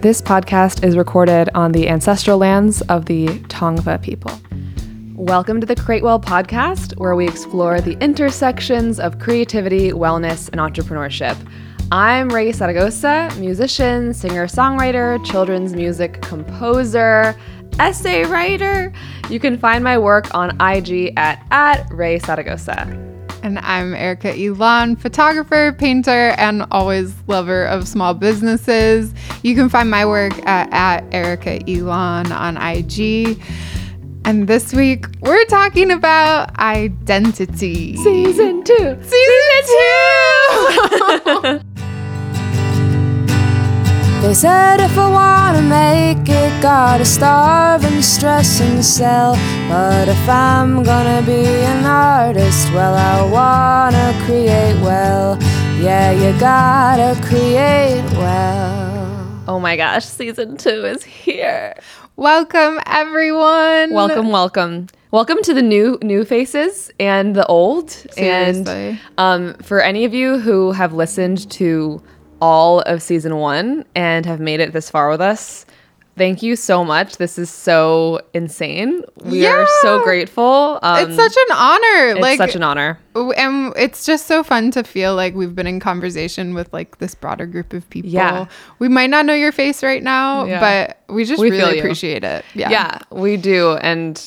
This podcast is recorded on the ancestral lands of the Tongva people. Welcome to the Create Well podcast, where we explore the intersections of creativity, wellness, and entrepreneurship. I'm Ray Zaragoza, musician, singer songwriter, children's music composer, essay writer. You can find my work on IG at, at Ray Zaragoza. And I'm Erica Elon, photographer, painter, and always lover of small businesses. You can find my work at, at Erica Elon on IG. And this week, we're talking about identity. Season two. Season two! They said if I wanna make it, gotta starve and stress and sell. But if I'm gonna be an artist, well, I wanna create well. Yeah, you gotta create well. Oh my gosh, season two is here. welcome, everyone. Welcome, welcome. Welcome to the new new faces and the old. Seriously. And um, for any of you who have listened to all of season one and have made it this far with us, thank you so much. This is so insane. We are so grateful. Um, It's such an honor. it's like such an honor. and it's just so fun to feel like we've been in conversation with like this broader group of people. Yeah. We might not know your face right now, Yeah. but we just We really appreciate it. Yeah. Yeah, we do. And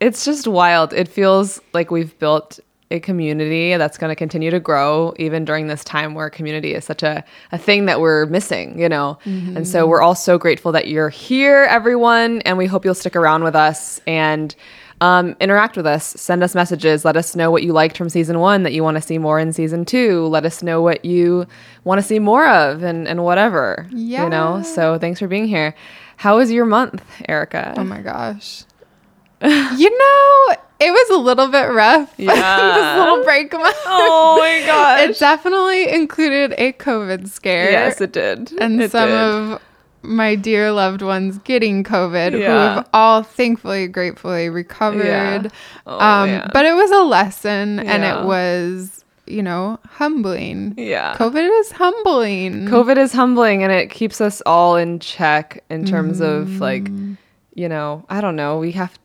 it's just wild. It feels like we've built a community that's going to continue to grow even during this time where community is such a, a thing that we're missing, you know? And so we're all so grateful that you're here, everyone. And we hope you'll stick around with us and um, interact with us. Send us messages. Let us know what you liked from season one that you want to see more in season two. Let us know what you want to see more of and, and whatever, yeah. you know? So thanks for being here. How was your month, Erica? Oh my gosh. you know, it was a little bit rough. Yeah. this little break month. Oh my gosh. It definitely included a COVID scare. yes, it did. and It some did. of my dear loved ones getting COVID, who have all thankfully, gratefully recovered. Yeah. Oh, um, but it was a lesson, and it was, you know, humbling. Yeah. COVID is humbling. COVID is humbling and it keeps us all in check in terms of like, Mm. you know, I don't know. We have,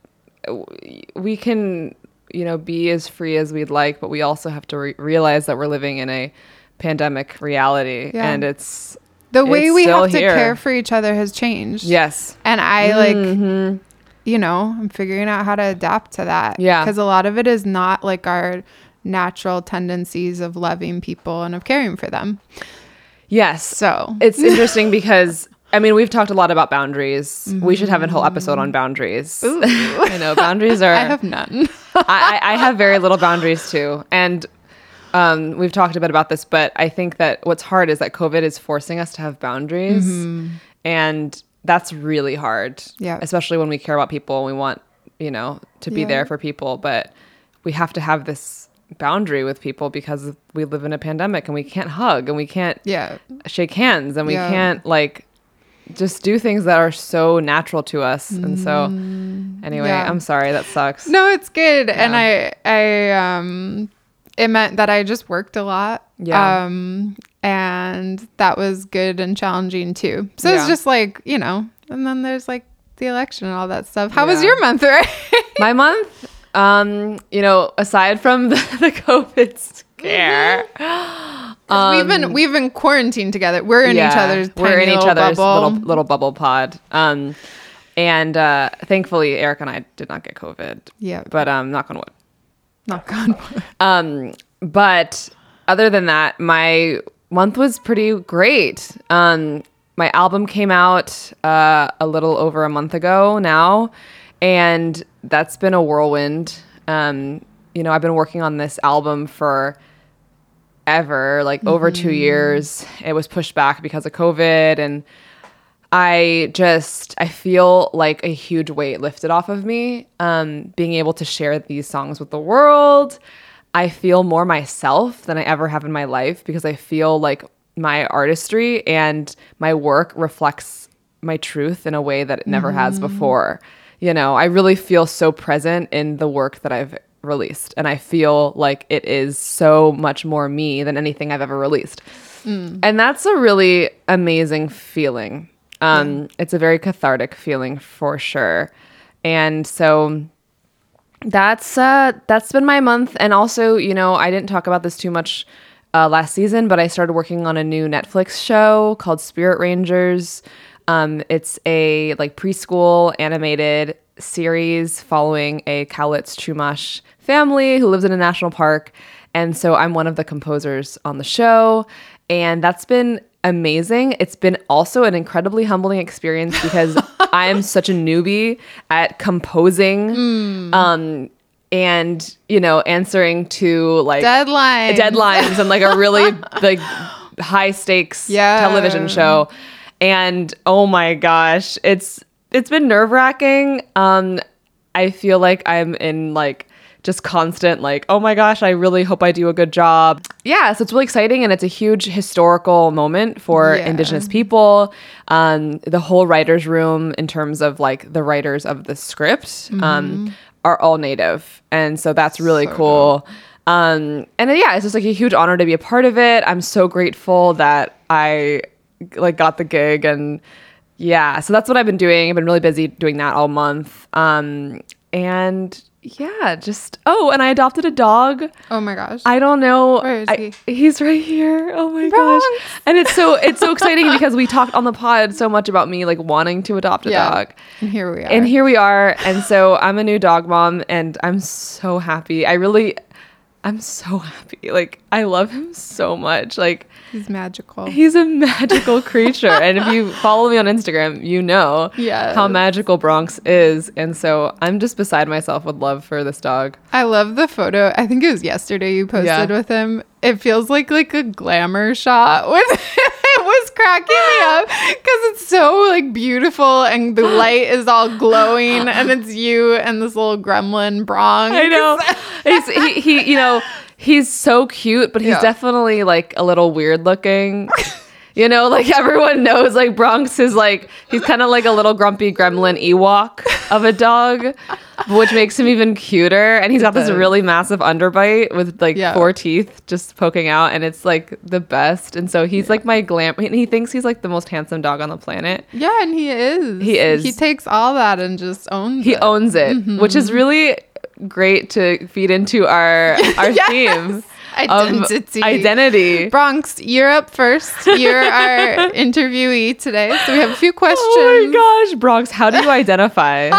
we can, you know, be as free as we'd like, but we also have to re- realize that we're living in a pandemic reality Yeah. and it's, the way it's we have to here. care for each other has changed. yes. And I like, Mhm. you know, I'm figuring out how to adapt to that. Yeah. Because a lot of it is not like our natural tendencies of loving people and of caring for them. Yes. So It's interesting because I mean we've talked a lot about boundaries. We should have a whole episode on boundaries. I know boundaries are. I have none. I, I have very little boundaries too, and um, we've talked a bit about this. But I think that what's hard is that COVID is forcing us to have boundaries, and that's really hard. Yeah. especially when we care about people and we want you know to be Yeah. there for people, but we have to have this boundary with people because we live in a pandemic and we can't hug and we can't yeah. shake hands and we Yeah. can't like just do things that are so natural to us and so anyway yeah. i'm sorry that sucks No, it's good. And I I um it meant that I just worked a lot. Yeah. Um and that was good and challenging too. So Yeah. it's just like, you know, and then there's like the election and all that stuff. How was your month, right? my month um you know aside from the, the covid scare we've been we've been quarantined together. We're in each Um, yeah, other's we're in each little other's bubble. little little bubble pod um and uh thankfully eric and i did not get covid Yeah. but um knock on wood Not gone. Um, but other than that, my month was pretty great. Um, my album came out uh, a little over a month ago now, and that's been a whirlwind. Um, you know, I've been working on this album for ever, like over two years. It was pushed back because of COVID, and I just I feel like a huge weight lifted off of me. Um, being able to share these songs with the world, I feel more myself than I ever have in my life because I feel like my artistry and my work reflects my truth in a way that it never has before. You know, I really feel so present in the work that I've released, and I feel like it is so much more me than anything I've ever released. And that's a really amazing feeling. Um, It's a very cathartic feeling for sure. And so that's uh that's been my month and also you know i didn't talk about this too much uh, last season but i started working on a new netflix show called spirit rangers um, it's a like preschool animated series following a cowlitz chumash family who lives in a national park. And so i'm one of the composers on the show. And that's been amazing. It's been also an incredibly humbling experience because i am such a newbie at composing um and you know answering to like Deadlines. deadlines and like a really like high stakes Yeah. television show. And oh my gosh it's it's been nerve-wracking. Um i feel like i'm in like just constant like oh my gosh i really hope i do a good job. Yeah so it's really exciting and it's a huge historical moment for Yeah. indigenous people. Um the whole writers room in terms of like the writers of the script um are all native and so that's really So cool. Um and uh, yeah it's just like a huge honor to be a part of it. I'm so grateful that i like got the gig and yeah so that's what i've been doing i've been really busy doing that all month um and yeah just oh and i adopted a dog Oh my gosh. I don't know. Where is I- he? He's right here. Oh my gosh. And it's so it's so exciting because we talked on the pod so much about me like wanting to adopt a yeah. dog. And here we are. And here we are. And so I'm a new dog mom and I'm so happy. I really I'm so happy. Like I love him so much. Like he's magical. he's a magical creature. and if you follow me on Instagram, you know Yes. how magical Bronx is. And so I'm just beside myself with love for this dog. I love the photo. I think it was yesterday you posted Yeah. with him. It feels like like a glamour shot with it was cracking me up because it's so like beautiful and the light is all glowing and it's you and this little gremlin Bronx. I know. he's, he, he, you know, he's so cute, but he's Yeah. definitely like a little weird looking. You know, like everyone knows, like Bronx is like, he's kind of like a little grumpy gremlin Ewok of a dog, which makes him even cuter. And he's got this really massive underbite with like Yeah. four teeth just poking out, and it's like the best. And so he's like my glam, and he thinks he's like the most handsome dog on the planet. Yeah, and he is. He is. He takes all that and just owns He it. owns it, which is mm-hmm. really great to feed into our our Yes. theme. Identity. identity. Bronx, you're up first. You're our interviewee today. So we have a few questions. Oh my gosh, Bronx, how do you identify?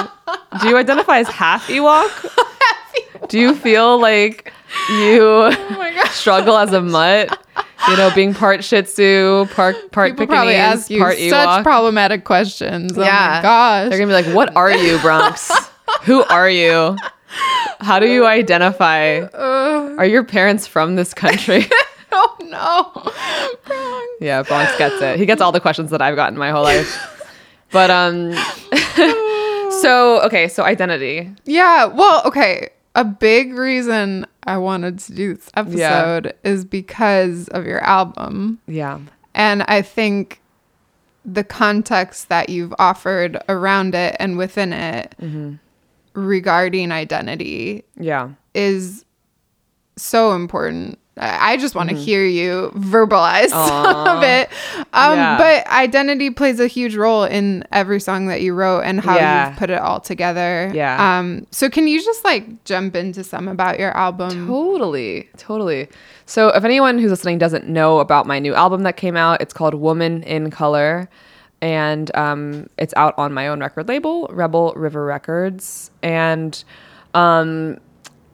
do you identify as half Ewok? Do you feel like you Oh struggle as a mutt? You know, being part Shih Tzu, part part People probably Pekingese, ask you part such Ewok. problematic questions. Oh Yeah. my gosh. They're gonna be like, "What are you, Bronx? Who are you? How do you identify? Uh, Are your parents from this country?" oh no. Bronx. Yeah, Bronx gets it. He gets all the questions that I've gotten my whole life. But um so okay, so identity. Yeah. Well, okay. A big reason I wanted to do this episode is because of your album. Yeah. And I think the context that you've offered around it and within it Mm-hmm. Regarding identity Yeah. is so important. I just want to hear you verbalize some of it. Um, Yeah. But identity plays a huge role in every song that you wrote and how Yeah. you've put it all together. Yeah. Um, so can you just like jump into some about your album? Totally. Totally. So if anyone who's listening doesn't know about my new album that came out, it's called Woman in Color. And um, it's out on my own record label, Rebel River Records. And um,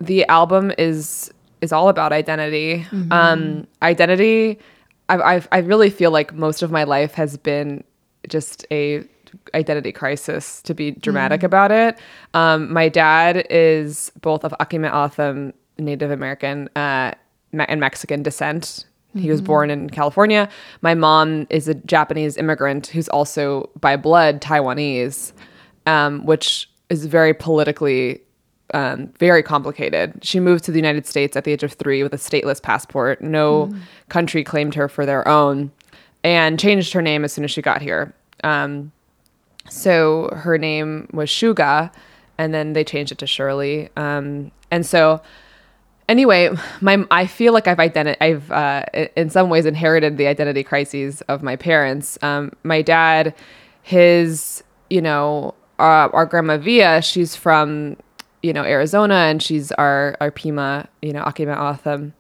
the album is is all about identity. Um, identity. I, I I really feel like most of my life has been just a identity crisis to be dramatic about it. Um, my dad is both of Akimel O'odham Native American uh, and Mexican descent. He was born in California. My mom is a Japanese immigrant who's also by blood Taiwanese, um, which is very politically um, very complicated. She moved to the United States at the age of three with a stateless passport. No country claimed her for their own, and changed her name as soon as she got here. Um, so her name was Shuga, and then they changed it to Shirley. Um, and so, anyway, my I feel like I've identi- I've uh, in some ways inherited the identity crises of my parents. Um, my dad his, you know, uh, our grandma Via, she's from, you know, Arizona and she's our, our Pima, you know, Akimel O'odham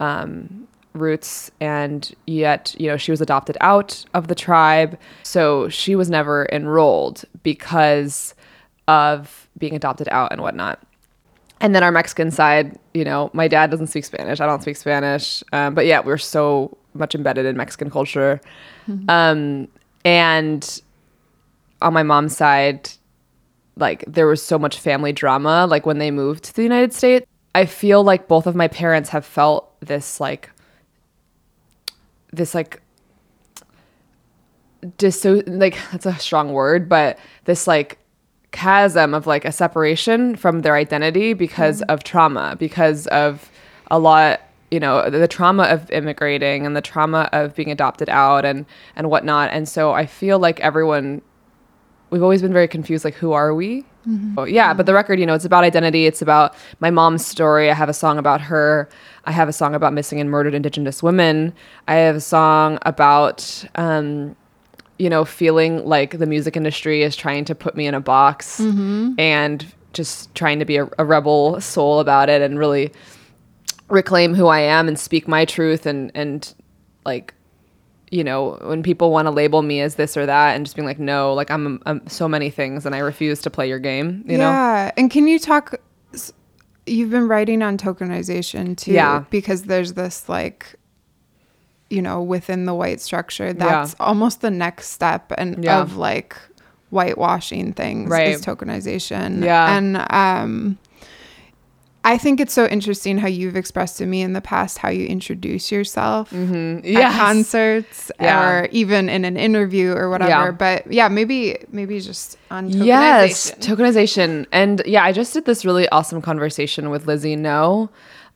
um, roots. And yet, you know, she was adopted out of the tribe. So she was never enrolled because of being adopted out and whatnot. And then our Mexican side, you know, my dad doesn't speak Spanish. I don't speak Spanish. Um, but yeah, we're so much embedded in Mexican culture. Um, and on my mom's side, like there was so much family drama. Like when they moved to the United States, I feel like both of my parents have felt this like, this like, disso like that's a strong word, but this like chasm of like a separation from their identity because of trauma, because of a lot, you know, the trauma of immigrating and the trauma of being adopted out and and whatnot. And so I feel like everyone we've always been very confused like who are we? Oh, yeah but the record you know it's about identity. It's about my mom's story. I have a song about her. I have a song about missing and murdered indigenous women. I have a song about um, you know feeling like the music industry is trying to put me in a box mm-hmm. and just trying to be a, a rebel soul about it and really reclaim who i am and speak my truth and and like you know, when people want to label me as this or that and just being like, no, like I'm, I'm so many things and I refuse to play your game, you know? yeah. And can you talk? You've been writing on tokenization too, Yeah. because there's this like, you know, within the white structure, that's almost the next step and Yeah. of like whitewashing things Right. is tokenization. Yeah. And um, I think it's so interesting how you've expressed to me in the past how you introduce yourself at Yes. concerts Yeah. or even in an interview or whatever. Yeah. But yeah, maybe maybe just on tokenization. Yes, tokenization. And yeah, I just did this really awesome conversation with Lizzie No,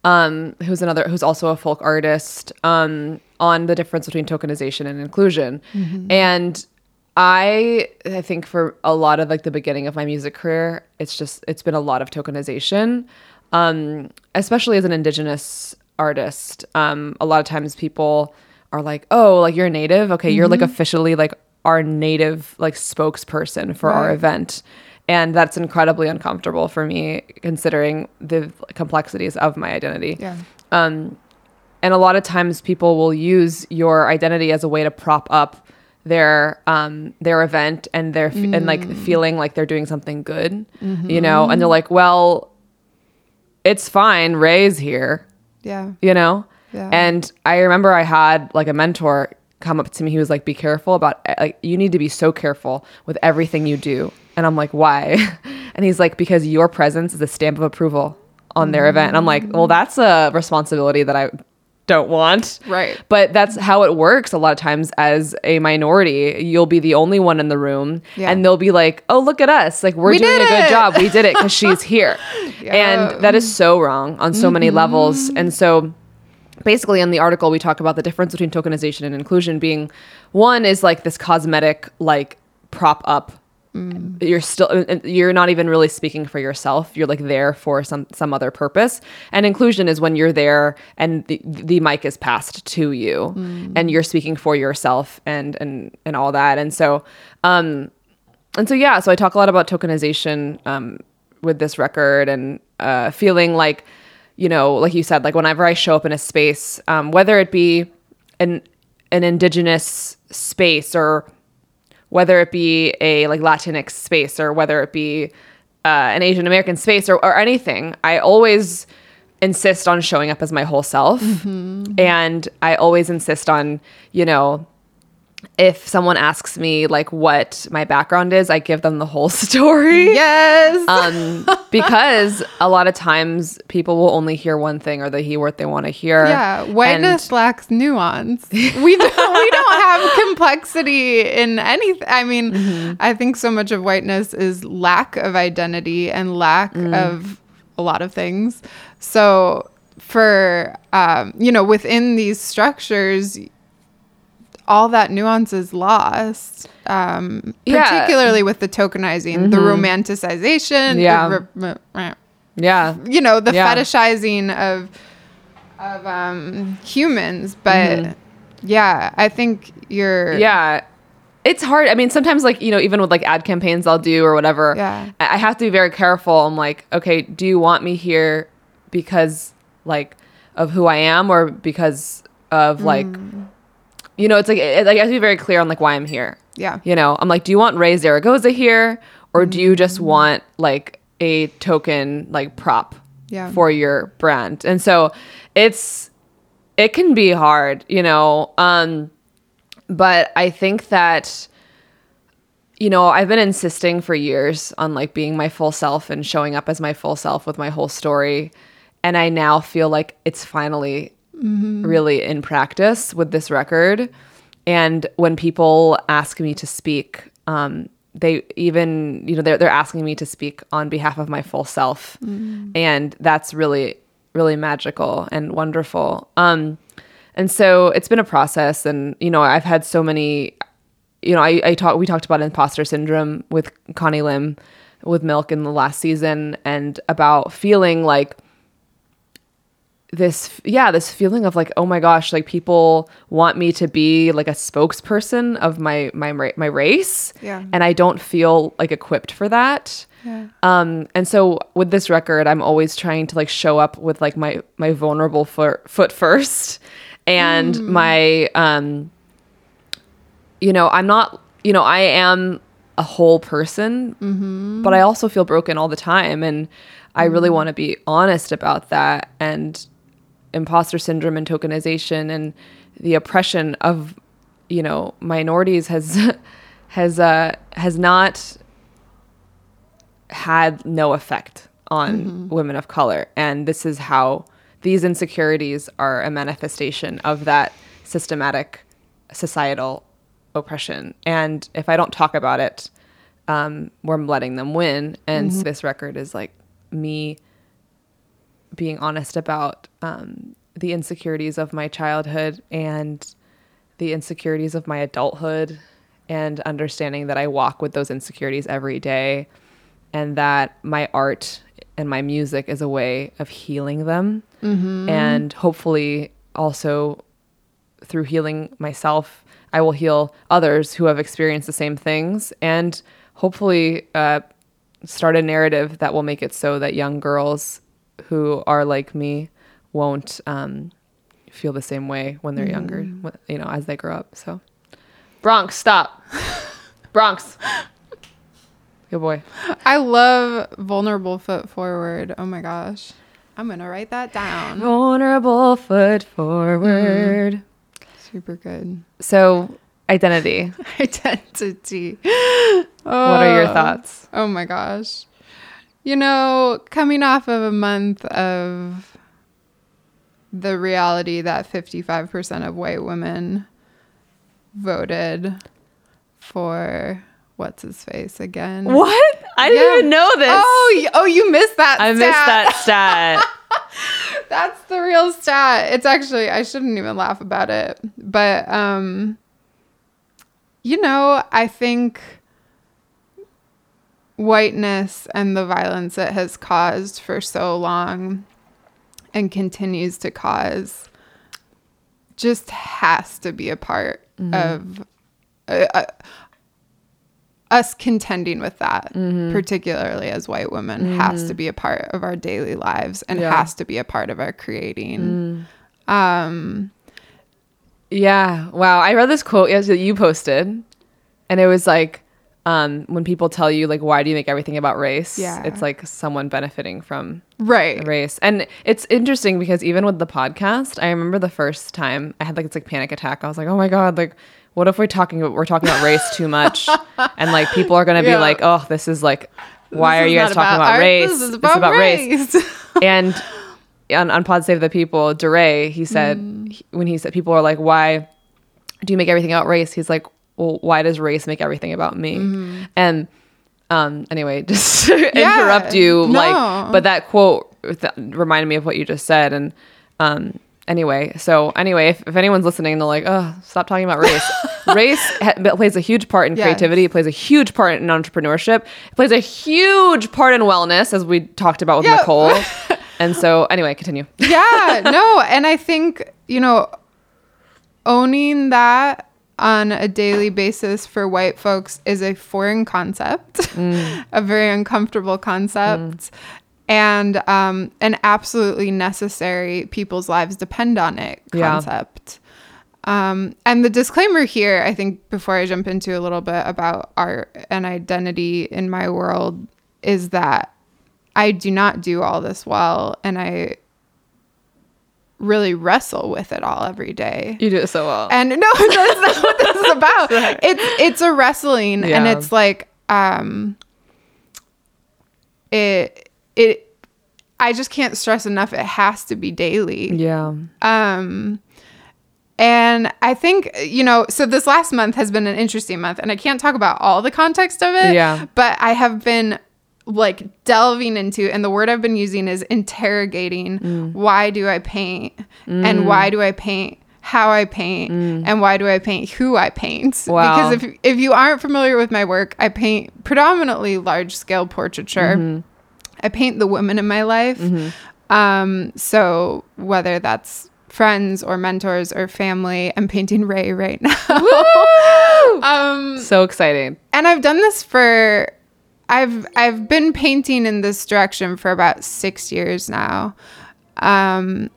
um, who's another who's also a folk artist, um, on the difference between tokenization and inclusion. And I I think for a lot of like the beginning of my music career, it's just it's been a lot of tokenization. Um, especially as an indigenous artist. Um, a lot of times people are like, "Oh, like you're native. Okay, you're like officially like our native like spokesperson for our event." And that's incredibly uncomfortable for me considering the complexities of my identity Yeah. Um, and a lot of times people will use your identity as a way to prop up their um their event and their f- and like mm. feeling like they're doing something good you mm-hmm. know and they're like well it's fine ray's here Yeah. you know Yeah. and i remember i had like a mentor come up to me he was like be careful about eh, like you need to be so careful with everything you do. And i'm like why? And he's like because your presence is a stamp of approval on their event. And i'm like well that's a responsibility that i don't want. Right. but that's how it works a lot of times as a minority. You'll be the only one in the room Yeah. and they'll be like oh look at us. Like we're We doing a good it!" job. We did it because she's here. Yeah. and that is so wrong on so many mm-hmm. levels. And so basically in the article we talk about the difference between tokenization and inclusion being one is like this cosmetic like prop up. You're still you're not even really speaking for yourself. You're like there for some some other purpose. And inclusion is when you're there and the, the mic is passed to you and you're speaking for yourself and and and all that. And so um and so yeah so i talk a lot about tokenization um with this record and uh feeling like you know like you said like whenever i show up in a space um whether it be an an indigenous space or whether it be a like Latinx space or whether it be uh, an Asian American space or, or anything, I always insist on showing up as my whole self. And I always insist on, you know, if someone asks me like what my background is, I give them the whole story. Yes. Um, because a lot of times people will only hear one thing or they hear what they want to hear. yeah. Whiteness And- lacks nuance. We don't, we don't have complexity in anything. I mean, Mm-hmm. I think so much of whiteness is lack of identity and lack Mm. of a lot of things. So for um, you know, within these structures, all that nuance is lost. Um, Yeah. particularly with the tokenizing, the romanticization, Yeah. the re- yeah. you know the Yeah. fetishizing of of um humans but Mm-hmm. yeah i think you're yeah it's hard. I mean, sometimes like, you know, even with like ad campaigns I'll do or whatever, Yeah. I I have to be very careful. I'm like, okay, do you want me here because like of who I am or because of like you know, it's like it, like I have to be very clear on like why I'm here. Yeah. You know, I'm like, do you want Ray Zaragoza here or do you just want like a token like prop Yeah. for your brand? And so it's it can be hard, you know. Um but I think that you know, I've been insisting for years on like being my full self and showing up as my full self with my whole story. And I now feel like it's finally really in practice with this record. And when people ask me to speak, um, they even, you know, they're, they're asking me to speak on behalf of my full self. And that's really, really magical and wonderful. Um, and so it's been a process. And, you know, I've had so many you know, I, I talked we talked about imposter syndrome with Connie Lim with MILCK in the last season and about feeling like this yeah, this feeling of like, oh my gosh, like people want me to be like a spokesperson of my my my race. Yeah. And I don't feel like equipped for that. Yeah. Um, and so with this record, I'm always trying to like show up with like my my vulnerable foot foot first, and my um, you know, I'm not, you know, I am a whole person, but I also feel broken all the time, and I really want to be honest about that. And imposter syndrome and tokenization and the oppression of, you know, minorities has has uh has not had no effect on women of color. And this is how these insecurities are a manifestation of that systematic societal oppression. And if I don't talk about it, um, we're letting them win. And so this record is like me being honest about um, the insecurities of my childhood and the insecurities of my adulthood and understanding that I walk with those insecurities every day and that my art and my music is a way of healing them. And hopefully also through healing myself i will heal others who have experienced the same things and hopefully uh, start a narrative that will make it so that young girls who are like me won't um, feel the same way when they're younger you know as they grow up so bronx stop bronx good boy I love vulnerable foot forward. Oh my gosh. I'm going to write that down. vulnerable foot forward Super good. so identity Identity. what are your Oh. thoughts Oh my gosh. You know, coming off of a month of the reality that 55% of white women voted for what's his face again? what i didn't even know this Oh, oh, you missed that. I stat. missed that stat. That's the real stat. It's actually I shouldn't even laugh about it. But um you know, I think whiteness and the violence it has caused for so long and continues to cause just has to be a part of uh, uh, us contending with that, particularly as white women, has to be a part of our daily lives and Yeah. has to be a part of our creating. Um, yeah. Wow. I read this quote yes, that you posted, and it was like, um, when people tell you like, why do you make everything about race? Yeah. It's like someone benefiting from right. race. And it's interesting because even with the podcast, I remember the first time I had like it's like panic attack. I was like, oh my god, like what if we're talking about we're talking about race too much, and like people are gonna be Yeah. like, oh, this is like, why This are you guys talking about, art, race? This is It's about, race. and on, on Pod Save the People, DeRay, he said Mm. he- when he said people are like, why do you make everything about race? He's like, well, why does race make everything about me? Mm-hmm. And um, anyway, just to interrupt you, no. like, but that quote th- reminded me of what you just said, and um, anyway, so anyway, if, if anyone's listening, they're like, oh, stop talking about race. race ha- plays a huge part in Yes. creativity. It plays a huge part in entrepreneurship. It plays a huge part in wellness, as we talked about with Yeah. Nicole. and so, anyway, continue. yeah, no, and I think, you know, owning that on a daily basis for white folks is a foreign concept, a very uncomfortable concept, and um, an absolutely necessary people's lives depend on it Yeah. concept. Um, and the disclaimer here, I think, before I jump into a little bit about art and identity in my world, is that I do not do all this well, and I really wrestle with it all every day. You do it so well. And no, that's not what this is about. It's it's a wrestling, and it's like um, it it. I just can't stress enough. It has to be daily. yeah. Um, and I think, you know, so this last month has been an interesting month, and I can't talk about all the context of it. Yeah. But I have been like delving into, and the word I've been using is interrogating Mm. why do I paint? And why do I paint? How I paint and why do I paint who I paint? Mm. Wow. Because if if you aren't familiar with my work, I paint predominantly large scale portraiture. Mm-hmm. I paint the women in my life. Um, so whether that's friends or mentors or family, I'm painting Ray right now. um, So exciting. and I've done this for I've I've been painting in this direction for about six years now. Um,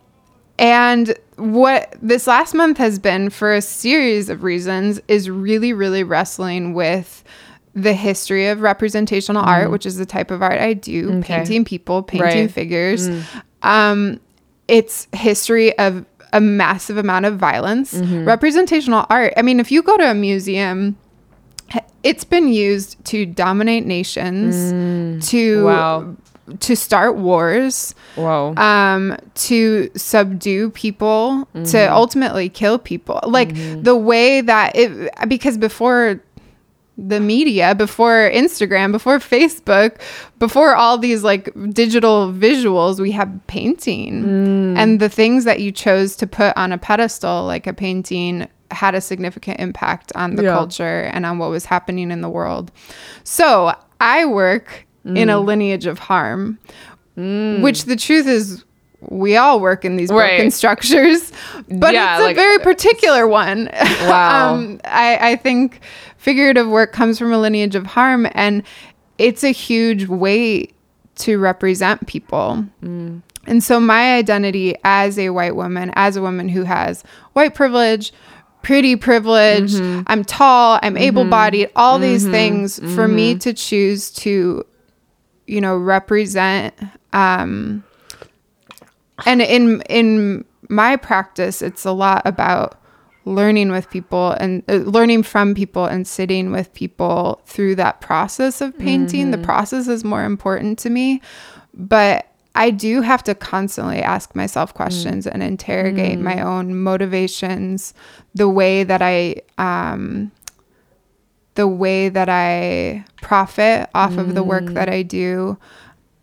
and what this last month has been for a series of reasons is really, really wrestling with the history of representational art, which is the type of art I do, Mm. Okay. painting people, painting Right. Mm. figures. Um, it's history of a massive amount of violence. Mm-hmm. Representational art. I mean, if you go to a museum, it's been used to dominate nations, to Mm. Wow. to start wars, Whoa. um, to subdue people, to ultimately kill people. Like the way that it, because before the media, before Instagram, before Facebook, before all these like digital visuals, we have painting. And the things that you chose to put on a pedestal, like a painting, had a significant impact on the Yeah. culture and on what was happening in the world. So I work in a mm. lineage of harm, mm. which the truth is, we all work in these broken Right. structures, but Yeah, it's a like- very uh, particular one. Wow. um, I, I think figurative work comes from a lineage of harm, and it's a huge weight to represent people. Mm. And so, my identity as a white woman, as a woman who has white privilege, pretty privilege, mm-hmm. I'm tall, I'm mm-hmm. able bodied, all these mm-hmm. things, for me to choose to, you know, represent. Um, and in in my practice it's a lot about learning with people and uh, learning from people and sitting with people through that process of painting. The process is more important to me but i do have to constantly ask myself questions and interrogate my own motivations the way that i um the way that I profit off of the work that I do,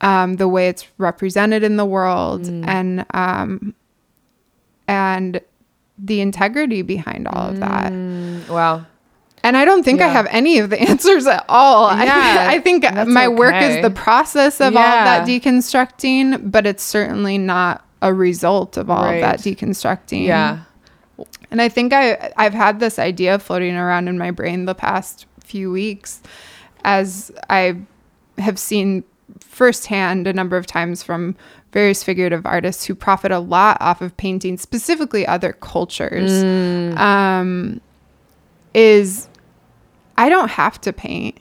um, the way it's represented in the world, and um, and the integrity behind all of that. wow. And I don't think I have any of the answers at all. I- Yeah, I, think that's my work is the process of all of that deconstructing, but it's certainly not a result of all of that deconstructing. Yeah. And I think I I've had this idea floating around in my brain the past few weeks as I have seen firsthand a number of times from various figurative artists who profit a lot off of painting specifically other cultures um, is I don't have to paint.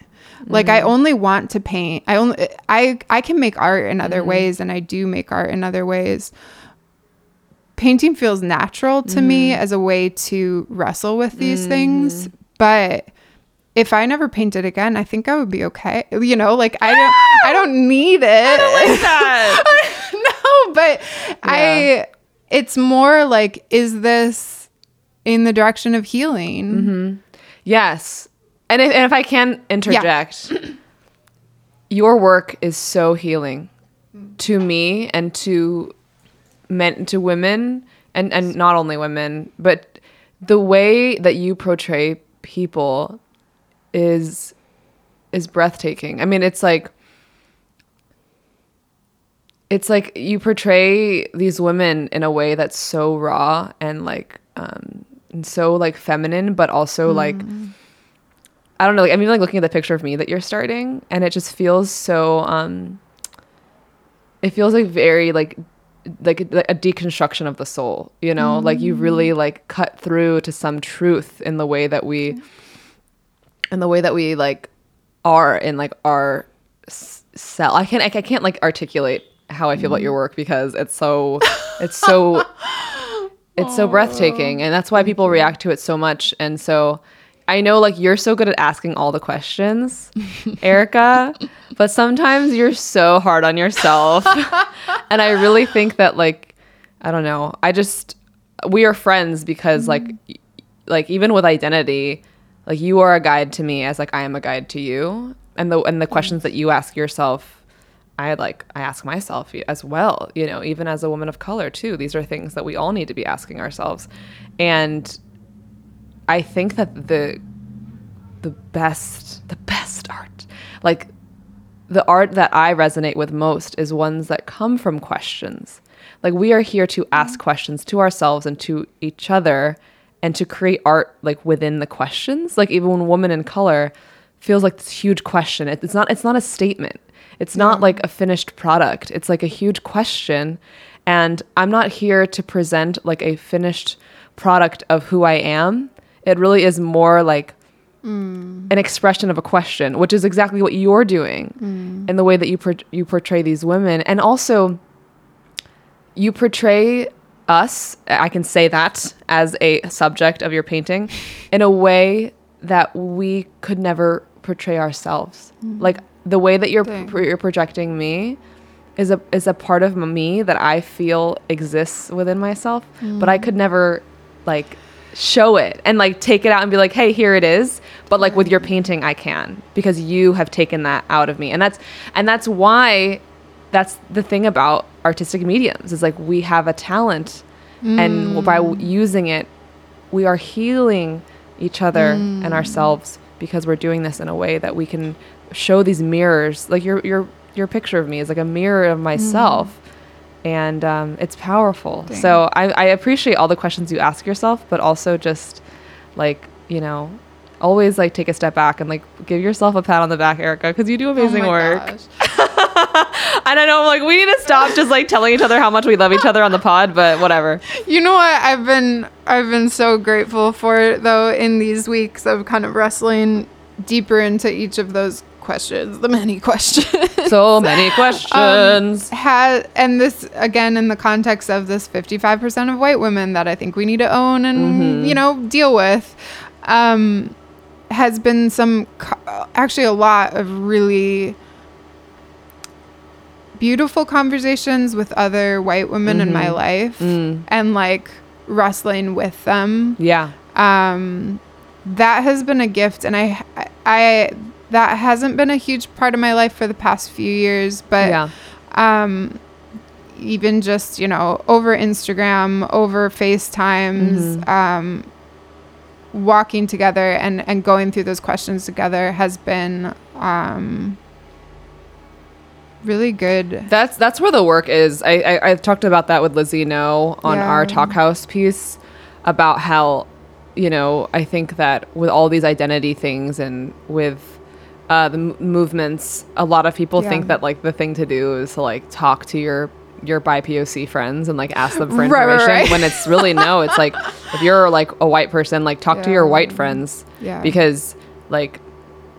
Like I only want to paint. I only I I can make art in other ways and I do make art in other ways. Painting feels natural to me as a way to wrestle with these things but if i never painted again i think i would be okay. You know like i don't i don't need it. no but i it's more like is this in the direction of healing? Yes. And if, and if I can interject, your work is so healing to me and to men to women and and not only women, but the way that you portray people is is breathtaking. I mean, it's like it's like you portray these women in a way that's so raw and like um and so like feminine, but also like I don't know. Like, I'm even like looking at the picture of me that you're starting, and it just feels so. um It feels like very like like a, a deconstruction of the soul. You know, like you really like cut through to some truth in the way that we, in the way that we like are in like our s- cell. I can't I can't like articulate how I feel about your work because it's so it's so it's so breathtaking and that's why people react to it so much and so i know like you're so good at asking all the questions erica but sometimes you're so hard on yourself and i really think that like i don't know i just we are friends because like mm-hmm. like even with identity like you are a guide to me as like i am a guide to you and the and the mm-hmm. questions that you ask yourself I like I ask myself as well, you know, even as a woman of color too. These are things that we all need to be asking ourselves. And I think that the the best the best art, like the art that I resonate with most is ones that come from questions. Like we are here to mm-hmm. ask questions to ourselves and to each other and to create art like within the questions. Like even when woman in color feels like this huge question. It- It's not it's not a statement. It's not like a finished product. It's like a huge question. And I'm not here to present like a finished product of who I am. It really is more like mm. an expression of a question, which is exactly what you're doing mm. in the way that you you portray these women, and also you portray us. I can say that as a subject of your painting, in a way that we could never portray ourselves. Mm. Like the way that you're Dang. you're projecting me is a is a part of me that I feel exists within myself, but I could never like show it and like take it out and be like, "Hey, here it is." But like with your painting, I can because you have taken that out of me. And that's and that's why that's the thing about artistic mediums is like we have a talent and mm. by using it we are healing each other and mm. ourselves because we're doing this in a way that we can show these mirrors like your your your picture of me is like a mirror of myself and um, it's powerful Dang. so I, I appreciate all the questions you ask yourself but also just like you know always like take a step back and like give yourself a pat on the back erica because you do amazing oh my work gosh. I know. I'm like, we need to stop just like telling each other how much we love each other on the pod, but whatever. You know what I've been I've been so grateful for though in these weeks of kind of wrestling deeper into each of those questions, the many questions. So many questions. has and this again in the context of this 55% of white women that I think we need to own and you know deal with um has been some actually a lot of really beautiful conversations with other white women in my life and like wrestling with them yeah. um that has been a gift and i i that hasn't been a huge part of my life for the past few years but Yeah. um even just you know over instagram over facetimes Mm-hmm. um walking together and and going through those questions together has been um really good That's that's where the work is. I I, I talked about that with Lizzie No on Yeah. our Talkhouse piece about how, you know, I think that with all these identity things and with uh, the m- movements, a lot of people Yeah. think that like the thing to do is to like talk to your your BIPOC friends and like ask them for Right, right, information right. when it's really no. It's like if you're like a white person, like talk to your white friends Yeah. because like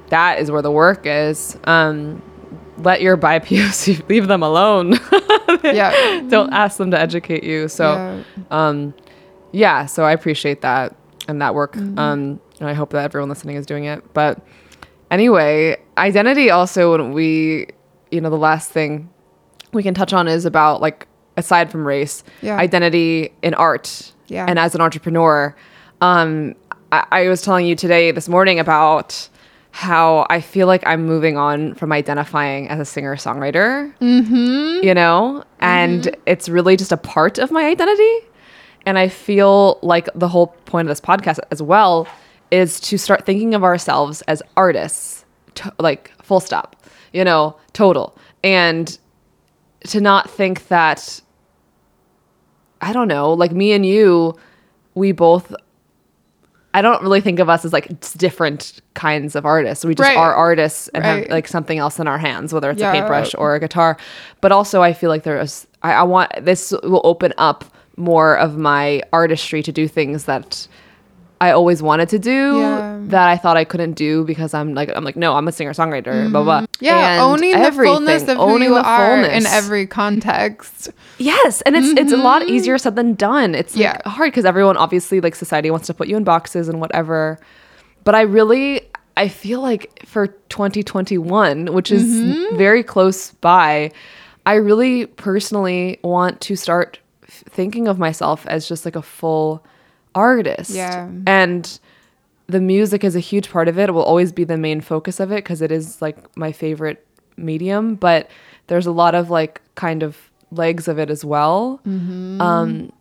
that is where the work is. Um, let your bi POC leave them alone. yeah Don't ask them to educate you. So, Yeah. um, yeah. So I appreciate that and that work. Mm-hmm. Um, and I hope that everyone listening is doing it. But anyway, identity also when we, you know, the last thing we can touch on is about like aside from race, Yeah. identity in art. Yeah. And as an entrepreneur, um, I, I was telling you today, this morning, about how I feel like I'm moving on from identifying as a singer songwriter. Mm-hmm. You know, and it's really just a part of my identity. And I feel like the whole point of this podcast as well is to start thinking of ourselves as artists, to, like full stop, you know, total. And to not think that, I don't know, like me and you, we both I don't really think of us as like different kinds of artists. We just Right. are artists and Right. have like something else in our hands, whether it's Yeah. a paintbrush or a guitar. But also, I feel like there's, I, I want this will open up more of my artistry to do things that I always wanted to do Yeah. that I thought I couldn't do because I'm like, I'm like, no, I'm a singer songwriter, blah, blah. Mm-hmm. Yeah, And owning the fullness everything, of who owning you the are in every context. Yes, and it's it's a lot easier said than done. It's like Mm-hmm. Yeah. hard because everyone obviously like society wants to put you in boxes and whatever. But I really I feel like for 2021, which is Mm-hmm. very close by, I really personally want to start f- thinking of myself as just like a full artist. Yeah. And the music is a huge part of it. It will always be the main focus of it because it is like my favorite medium. But there's a lot of like kind of legs of it as well. Um,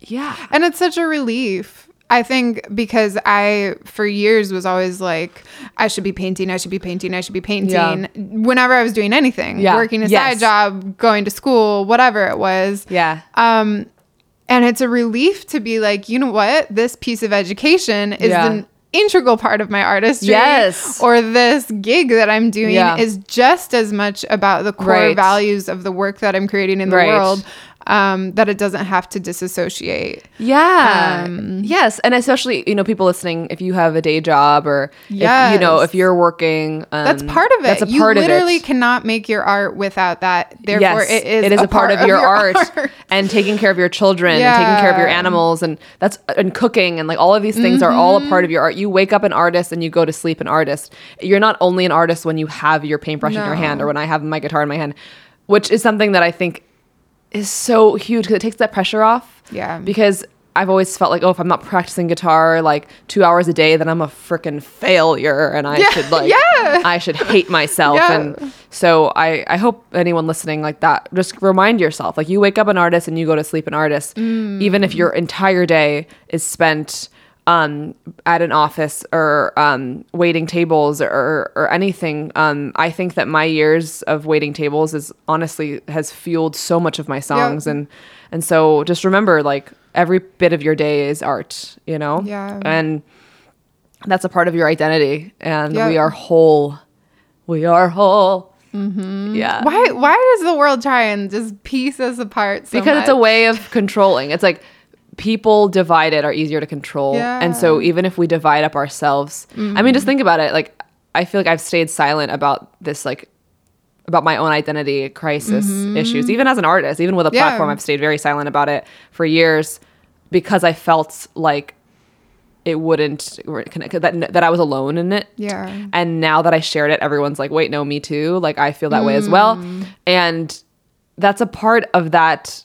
yeah. And it's such a relief. I think because I, for years, was always like, I should be painting, I should be painting, I should be painting. Yeah. Whenever I was doing anything, Yeah. working a Yes. side job, going to school, whatever it was. Yeah. Um, and it's a relief to be like, you know what? This piece of education is Yeah. an integral part of my artistry. Yes. Or this gig that I'm doing Yeah. is just as much about the core Right. values of the work that I'm creating in the Right. world. Um, that it doesn't have to disassociate. Yeah. Um, yes. And especially, you know, people listening, if you have a day job or, if, you know, if you're working. Um, That's part of it. That's a you part literally of it. Literally, cannot make your art without that. Therefore, yes, it is, it is a, part, of your, art, art. and taking care of your children and taking care of your animals and that's and cooking and like all of these things are all a part of your art. You wake up an artist and you go to sleep an artist. You're not only an artist when you have your paintbrush in your hand or when I have my guitar in my hand, which is something that I think is so huge because it takes that pressure off. Yeah. Because I've always felt like, oh, if I'm not practicing guitar like two hours a day, then I'm a freaking failure, and I Yeah, should like, yeah. I should hate myself. Yeah. And so I, I hope anyone listening like that, just remind yourself, like you wake up an artist and you go to sleep an artist, mm. even if your entire day is spent um, at an office or um, waiting tables or, or anything. Um, I think that my years of waiting tables is honestly has fueled so much of my songs and and so just remember like every bit of your day is art, you know? Yeah. And that's a part of your identity and Yeah. we are whole. We are whole. Mm-hmm. Yeah. Why? Why does the world try and just piece us apart? So because it's a way of controlling. It's like people divided are easier to control. And so even if we divide up ourselves, I mean, just think about it. Like, I feel like I've stayed silent about this, like, about my own identity crisis issues, even as an artist, even with a Yeah. platform, I've stayed very silent about it for years because I felt like it wouldn't that that I was alone in it. Yeah. And now that I shared it, everyone's like, "Wait, no, me too." Like I feel that way as well. Mm. And that's a part of that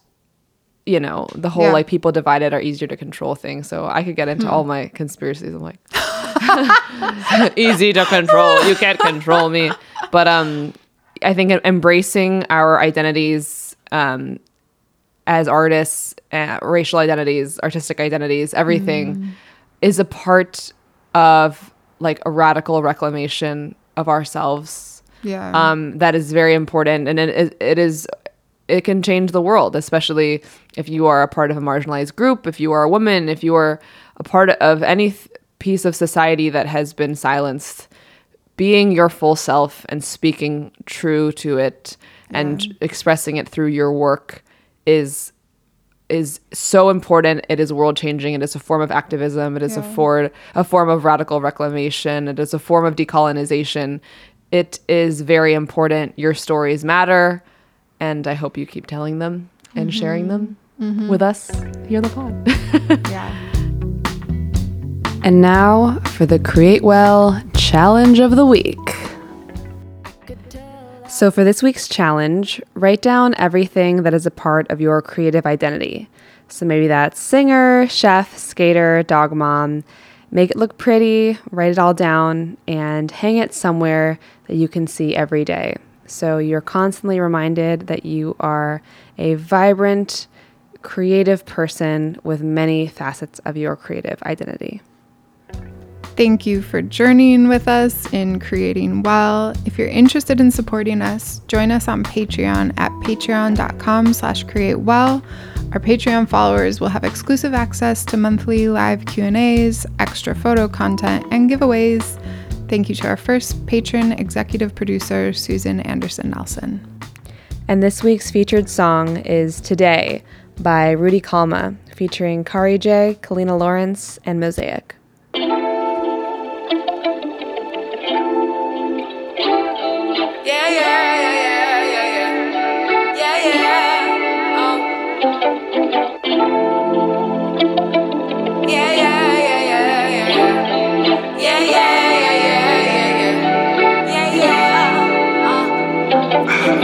you know, the whole Yeah. like people divided are easier to control thing. So I could get into Hmm. all my conspiracies. I'm like easy to control. You can't control me. But um I think embracing our identities um as artists, uh, racial identities, artistic identities, everything Mm. is a part of like a radical reclamation of ourselves Yeah. um, that is very important and it, it, it is it can change the world especially if you are a part of a marginalized group if you are a woman if you are a part of any th- piece of society that has been silenced being your full self and speaking true to it and expressing it through your work is is so important. It is world changing. It is a form of activism. It is a Yeah. for a form of radical reclamation. It is a form of decolonization. It is very important. Your stories matter, and I hope you keep telling them and sharing them mm-hmm. Mm-hmm. with us here on the pod. yeah. and now for the Create Well Challenge of the Week. So, for this week's challenge, write down everything that is a part of your creative identity. So, maybe that's singer, chef, skater, dog mom. Make it look pretty, write it all down, and hang it somewhere that you can see every day. So, you're constantly reminded that you are a vibrant, creative person with many facets of your creative identity. Thank you for journeying with us in creating well. If you're interested in supporting us, join us on Patreon at patreon.com slash create well. Our Patreon followers will have exclusive access to monthly live Q&As, extra photo content, and giveaways. Thank you to our first patron executive producer, Susan Anderson Nelson. And this week's featured song is Today by Rudy Kalma, featuring Kari J, Kalina Lawrence, and Mosaic.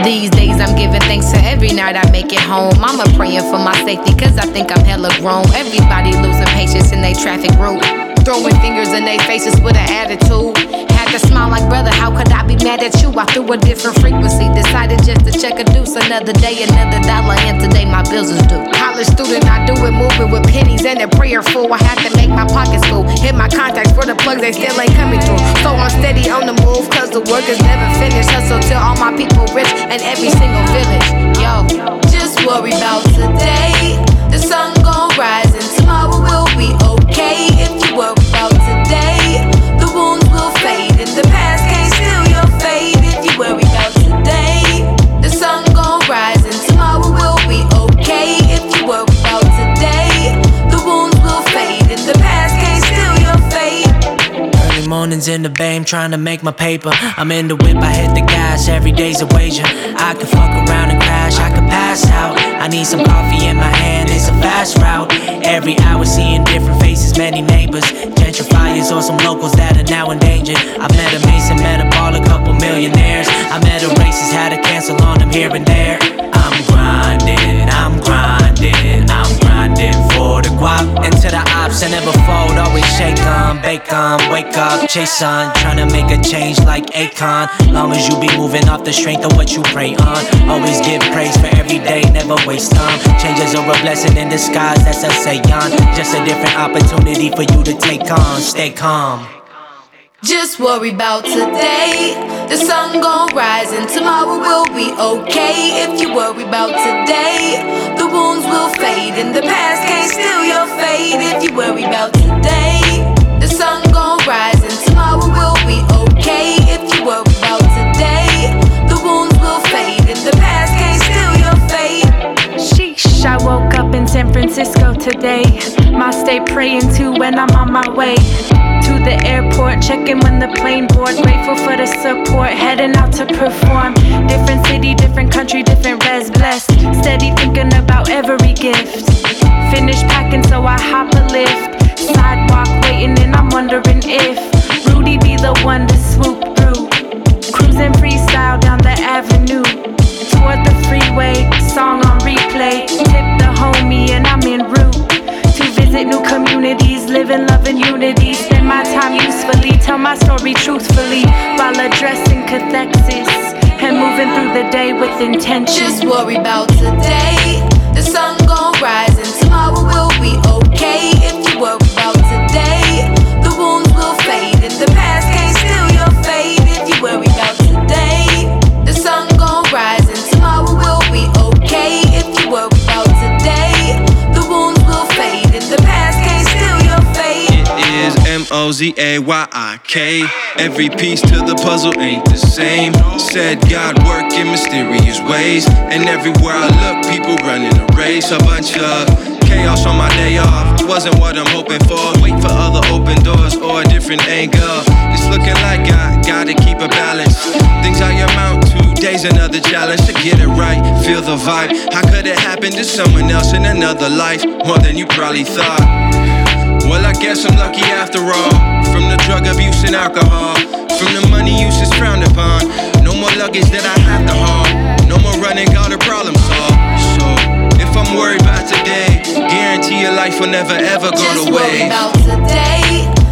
These days I'm giving thanks to every night I make it home. I'm praying for my safety cause I think I'm hella grown. Everybody losing patience in they traffic route. Throwing fingers in their faces with an attitude. Had to smile like, brother, how could I be mad at you? I threw a different frequency. Decided just to check a deuce. Another day, another dollar, and today my bills is due. College student, I do it moving with pennies and a prayer full. I had to make my pockets full. Hit my contacts for the plugs, they still ain't coming through. So I'm steady on the move, cause the work is never finished. Hustle till all my people rich and every single village. Yo, just worry about today. The sun gon' rise In the BAME trying to make my paper. I'm in the whip, I hit the gas, every day's a wager. I can fuck around and crash, I can pass out. I need some coffee in my hand, it's a fast route. Every hour seeing different faces, many neighbors. Gentrifiers or some locals that are now endangered. I met a Mason, met a ball, a couple millionaires. I met a racist, had to cancel on them here and there. I'm grinding, I'm grinding, I'm grinding the guap. Into the ops, I never fold, always shake on, bake on, wake up, chase on. Tryna make a change like Akon. Long as you be moving off the strength of what you pray on. Always give praise for every day, never waste time. Changes are a blessing in disguise, that's a say on. Just a different opportunity for you to take on. Stay calm. Just worry about today. The sun gon' rise and tomorrow will be okay. If you worry about today, the wounds will fade and the past can't steal your fate. If you worry about today, the sun gon' rise and tomorrow will be okay. If you worry about today, the wounds will fade and the past can't steal your fate. Sheesh, I woke Francisco today. My stay praying to when I'm on my way to the airport, checking when the plane board. Grateful for the support, heading out to perform. Different city, different country, different res blessed. Steady thinking about every gift. Finish packing, so I hop a lift. Sidewalk waiting, and I'm wondering if Rudy be the one to swoop through. Cruising freestyle down the avenue toward the freeway, song on replay. Tip the homie, and visit new communities, live in love and unity. Spend my time usefully, tell my story truthfully while addressing cathexis and moving through the day with intention. Just worry about today. The sun gon' rise Z A Y I K. Every piece to the puzzle ain't the same. Said God work in mysterious ways. And everywhere I look, people running a race. A bunch of chaos on my day off. Wasn't what I'm hoping for. Wait for other open doors or a different angle. It's looking like I gotta keep a balance. Things I amount to. Days another challenge to get it right. Feel the vibe. How could it happen to someone else in another life? More than you probably thought. Well, I guess I'm lucky after all. From the drug abuse and alcohol, from the money use is frowned upon. No more luggage that I have to haul. No more running, got a problem solved. So, if I'm worried about today, guarantee your life will never ever go Just to waste. Worry about today.